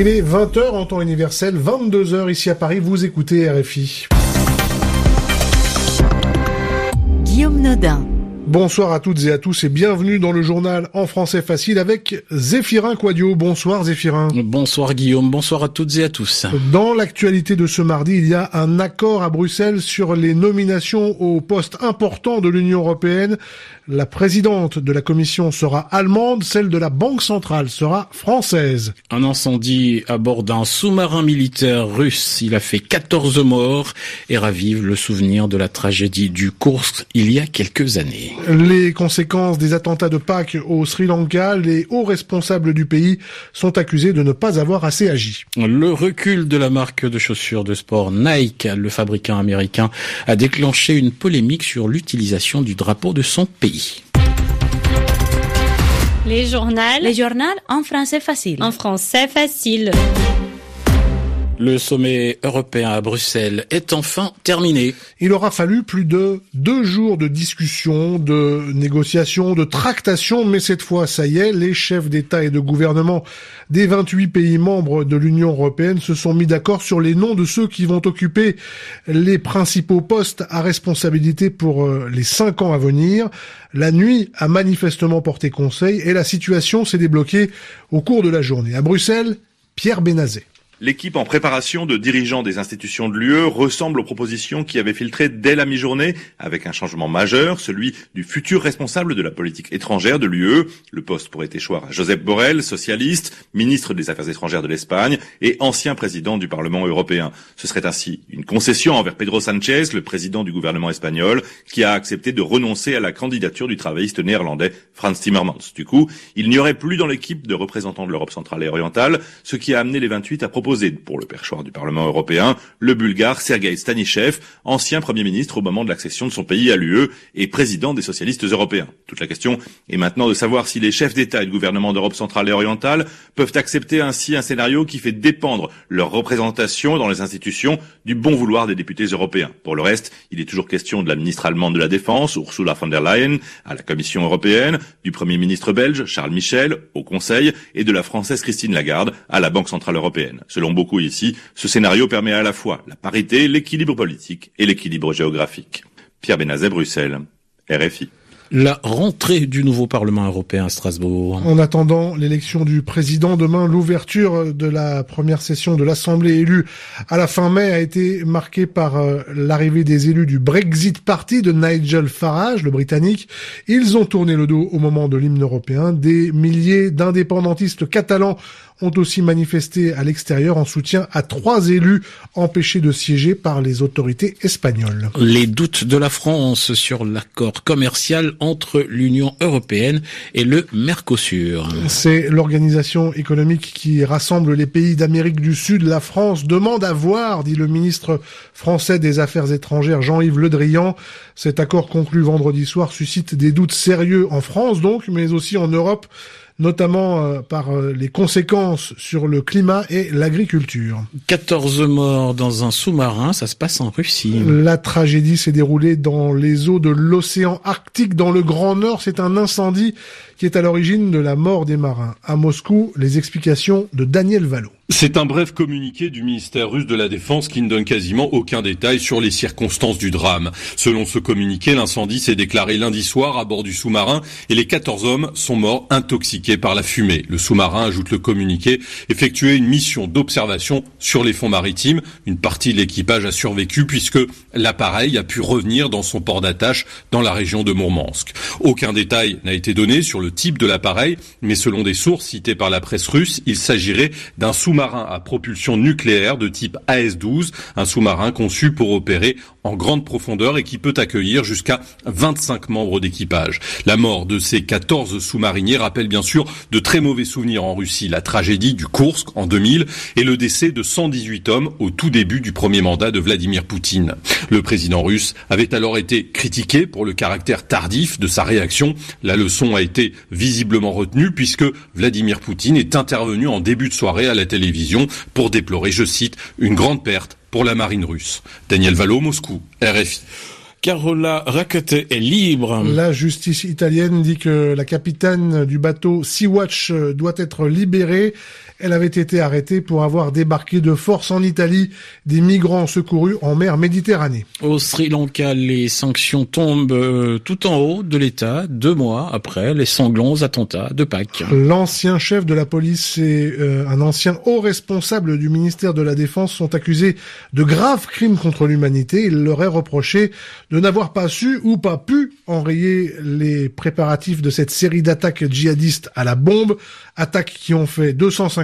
Il est 20h en temps universel, 22h ici à Paris, vous écoutez RFI. Guillaume Nodin. Bonsoir à toutes et à tous et bienvenue dans le journal en français facile avec Zéphirin Quadio. Bonsoir Zéphirin. Bonsoir Guillaume, bonsoir à toutes et à tous. Dans l'actualité de ce mardi, il y a un accord à Bruxelles sur les nominations aux postes importants de l'Union européenne. La présidente de la commission sera allemande, celle de la Banque centrale sera française. Un incendie à bord d'un sous-marin militaire russe, il a fait 14 morts et ravive le souvenir de la tragédie du Kursk il y a quelques années. Les conséquences des attentats de Pâques au Sri Lanka, les hauts responsables du pays sont accusés de ne pas avoir assez agi. Le recul de la marque de chaussures de sport Nike, le fabricant américain, a déclenché une polémique sur l'utilisation du drapeau de son pays. Les journaux. Les journaux en français facile. En français facile. Le sommet européen à Bruxelles est enfin terminé. Il aura fallu plus de deux jours de discussion, de négociations, de tractations, mais cette fois, ça y est, les chefs d'État et de gouvernement des 28 pays membres de l'Union européenne se sont mis d'accord sur les noms de ceux qui vont occuper les principaux postes à responsabilité pour euh, les cinq ans à venir. La nuit a manifestement porté conseil et la situation s'est débloquée au cours de la journée. À Bruxelles, Pierre Benazet. L'équipe en préparation de dirigeants des institutions de l'UE ressemble aux propositions qui avaient filtré dès la mi-journée, avec un changement majeur, celui du futur responsable de la politique étrangère de l'UE. Le poste pourrait échoir à Joseph Borrell, socialiste, ministre des Affaires étrangères de l'Espagne et ancien président du Parlement européen. Ce serait ainsi une concession envers Pedro Sanchez, le président du gouvernement espagnol, qui a accepté de renoncer à la candidature du travailliste néerlandais Franz Timmermans. Du coup, il n'y aurait plus dans l'équipe de représentants de l'Europe centrale et orientale, ce qui a amené les 28 à proposer pour le perchoir du Parlement européen le Bulgare Sergei Stanishev, ancien Premier ministre au moment de l'accession de son pays à l'UE et président des socialistes européens. Toute la question est maintenant de savoir si les chefs d'État et de gouvernement d'Europe centrale et orientale peuvent accepter ainsi un scénario qui fait dépendre leur représentation dans les institutions du bon vouloir des députés européens. Pour le reste, il est toujours question de la ministre allemande de la Défense, Ursula von der Leyen, à la Commission européenne, du Premier ministre belge, Charles Michel, au Conseil, et de la Française Christine Lagarde, à la Banque centrale européenne. Selon beaucoup ici, ce scénario permet à la fois la parité, l'équilibre politique et l'équilibre géographique. Pierre Benazet, Bruxelles, RFI la rentrée du nouveau Parlement européen à Strasbourg. En attendant l'élection du président demain, l'ouverture de la première session de l'Assemblée élue à la fin mai a été marquée par euh, l'arrivée des élus du Brexit Party de Nigel Farage, le Britannique. Ils ont tourné le dos au moment de l'hymne européen. Des milliers d'indépendantistes catalans ont aussi manifesté à l'extérieur en soutien à trois élus empêchés de siéger par les autorités espagnoles. Les doutes de la France sur l'accord commercial entre l'Union européenne et le Mercosur. C'est l'organisation économique qui rassemble les pays d'Amérique du Sud. La France demande à voir, dit le ministre français des Affaires étrangères Jean-Yves Le Drian. Cet accord conclu vendredi soir suscite des doutes sérieux en France donc, mais aussi en Europe notamment euh, par euh, les conséquences sur le climat et l'agriculture. 14 morts dans un sous-marin, ça se passe en Russie. La tragédie s'est déroulée dans les eaux de l'océan Arctique, dans le Grand Nord. C'est un incendie qui est à l'origine de la mort des marins. À Moscou, les explications de Daniel Valo. C'est un bref communiqué du ministère russe de la Défense qui ne donne quasiment aucun détail sur les circonstances du drame. Selon ce communiqué, l'incendie s'est déclaré lundi soir à bord du sous-marin et les 14 hommes sont morts intoxiqués par la fumée. Le sous-marin, ajoute le communiqué, effectuait une mission d'observation sur les fonds maritimes. Une partie de l'équipage a survécu puisque l'appareil a pu revenir dans son port d'attache dans la région de Mourmansk. Aucun détail n'a été donné sur le type de l'appareil, mais selon des sources citées par la presse russe, il s'agirait d'un sous sous-marin à propulsion nucléaire de type AS-12, un sous-marin conçu pour opérer en grande profondeur et qui peut accueillir jusqu'à 25 membres d'équipage. La mort de ces 14 sous-mariniers rappelle bien sûr de très mauvais souvenirs en Russie, la tragédie du Kursk en 2000 et le décès de 118 hommes au tout début du premier mandat de Vladimir Poutine. Le président russe avait alors été critiqué pour le caractère tardif de sa réaction. La leçon a été visiblement retenue puisque Vladimir Poutine est intervenu en début de soirée à la télévision pour déplorer, je cite, une grande perte pour la marine russe. Daniel Valo, Moscou, RFI. Carola Rackete est libre. La justice italienne dit que la capitaine du bateau Sea-Watch doit être libérée. Elle avait été arrêtée pour avoir débarqué de force en Italie des migrants secourus en mer Méditerranée. Au Sri Lanka, les sanctions tombent euh, tout en haut de l'État, deux mois après les sanglants attentats de Pâques. L'ancien chef de la police et euh, un ancien haut responsable du ministère de la Défense sont accusés de graves crimes contre l'humanité. Il leur est reproché de n'avoir pas su ou pas pu enrayer les préparatifs de cette série d'attaques djihadistes à la bombe, attaques qui ont fait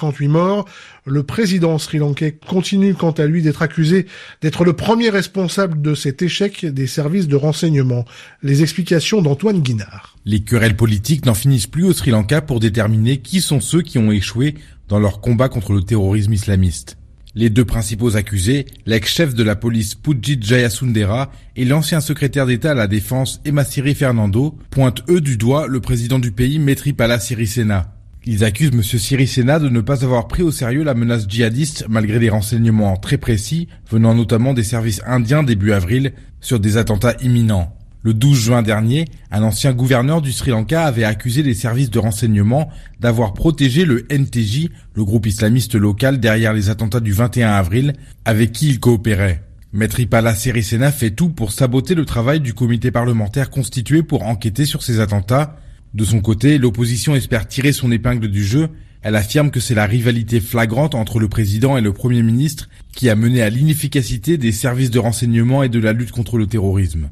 258 morts. Le président sri-lankais continue quant à lui d'être accusé d'être le premier responsable de cet échec des services de renseignement. Les explications d'Antoine Guinard. Les querelles politiques n'en finissent plus au Sri Lanka pour déterminer qui sont ceux qui ont échoué dans leur combat contre le terrorisme islamiste. Les deux principaux accusés, l'ex-chef de la police Pujit Jayasundera et l'ancien secrétaire d'État à la Défense Emasiri Fernando, pointent eux du doigt le président du pays Metripala Sirisena. Ils accusent M. Sirisena de ne pas avoir pris au sérieux la menace djihadiste malgré des renseignements très précis venant notamment des services indiens début avril sur des attentats imminents. Le 12 juin dernier, un ancien gouverneur du Sri Lanka avait accusé les services de renseignement d'avoir protégé le NTJ, le groupe islamiste local derrière les attentats du 21 avril, avec qui il coopérait. Maître Ipala Serisena fait tout pour saboter le travail du comité parlementaire constitué pour enquêter sur ces attentats. De son côté, l'opposition espère tirer son épingle du jeu. Elle affirme que c'est la rivalité flagrante entre le président et le premier ministre qui a mené à l'inefficacité des services de renseignement et de la lutte contre le terrorisme.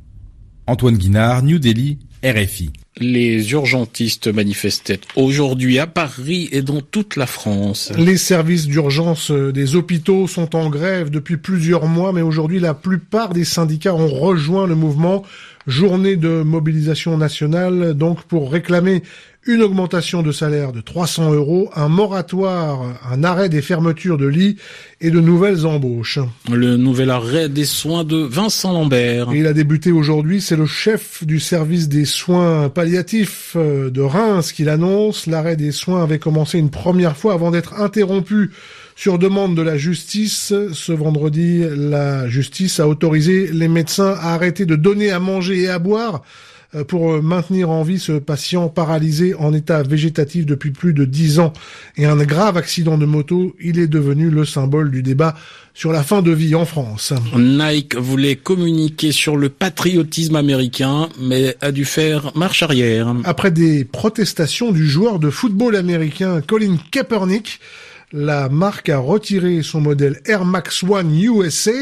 Antoine Guinard, New Delhi, RFI. Les urgentistes manifestaient aujourd'hui à Paris et dans toute la France. Les services d'urgence des hôpitaux sont en grève depuis plusieurs mois, mais aujourd'hui la plupart des syndicats ont rejoint le mouvement journée de mobilisation nationale, donc pour réclamer une augmentation de salaire de 300 euros, un moratoire, un arrêt des fermetures de lits et de nouvelles embauches. Le nouvel arrêt des soins de Vincent Lambert. Il a débuté aujourd'hui, c'est le chef du service des soins palliatifs euh, de Reims qui l'annonce. L'arrêt des soins avait commencé une première fois avant d'être interrompu sur demande de la justice, ce vendredi, la justice a autorisé les médecins à arrêter de donner à manger et à boire euh, pour maintenir en vie ce patient paralysé en état végétatif depuis plus de dix ans et un grave accident de moto, il est devenu le symbole du débat sur la fin de vie en France. Nike voulait communiquer sur le patriotisme américain, mais a dû faire marche arrière. Après des protestations du joueur de football américain Colin Kaepernick, la marque a retiré son modèle Air Max One USA,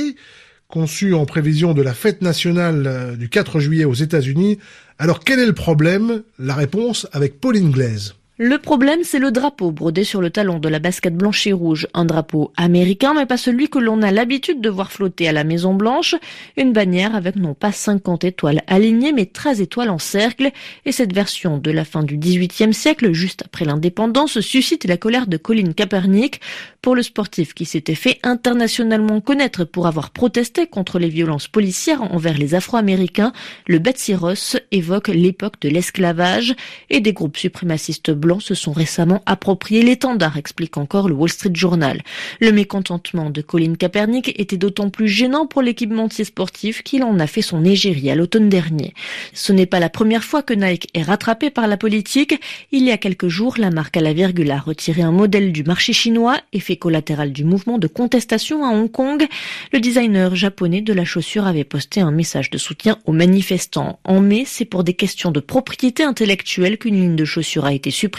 conçu en prévision de la fête nationale euh, du 4 juillet aux États-Unis. Alors quel est le problème? La réponse avec Pauline Glaise. Le problème, c'est le drapeau brodé sur le talon de la basket blanche et rouge. Un drapeau américain, mais pas celui que l'on a l'habitude de voir flotter à la Maison Blanche. Une bannière avec non pas 50 étoiles alignées, mais 13 étoiles en cercle. Et cette version de la fin du XVIIIe siècle, juste après l'indépendance, suscite la colère de Colin Kaepernick. Pour le sportif qui s'était fait internationalement connaître pour avoir protesté contre les violences policières envers les Afro-Américains, le Betsy Ross évoque l'époque de l'esclavage et des groupes suprémacistes blancs se sont récemment appropriés l'étendard, explique encore le Wall Street Journal. Le mécontentement de Colin Kaepernick était d'autant plus gênant pour l'équipementier sportif qu'il en a fait son égérie à l'automne dernier. Ce n'est pas la première fois que Nike est rattrapé par la politique. Il y a quelques jours, la marque à la virgule a retiré un modèle du marché chinois, effet collatéral du mouvement de contestation à Hong Kong. Le designer japonais de la chaussure avait posté un message de soutien aux manifestants. En mai, c'est pour des questions de propriété intellectuelle qu'une ligne de chaussures a été supprimée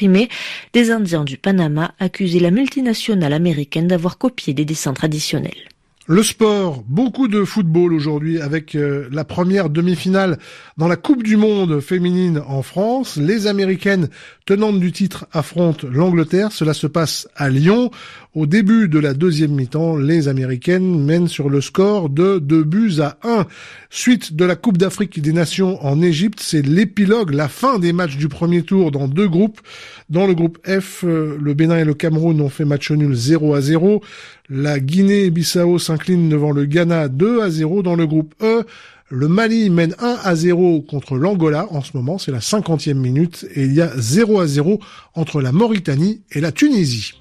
des Indiens du Panama accusaient la multinationale américaine d'avoir copié des dessins traditionnels. Le sport, beaucoup de football aujourd'hui avec euh, la première demi-finale dans la Coupe du Monde féminine en France. Les Américaines tenantes du titre affrontent l'Angleterre. Cela se passe à Lyon. Au début de la deuxième mi-temps, les Américaines mènent sur le score de 2 buts à 1. Suite de la Coupe d'Afrique des Nations en Égypte, c'est l'épilogue, la fin des matchs du premier tour dans deux groupes. Dans le groupe F, euh, le Bénin et le Cameroun ont fait match nul 0 à 0. La Guinée-Bissau s'incline devant le Ghana 2 à 0 dans le groupe E. Le Mali mène 1 à 0 contre l'Angola en ce moment, c'est la 50e minute, et il y a 0 à 0 entre la Mauritanie et la Tunisie.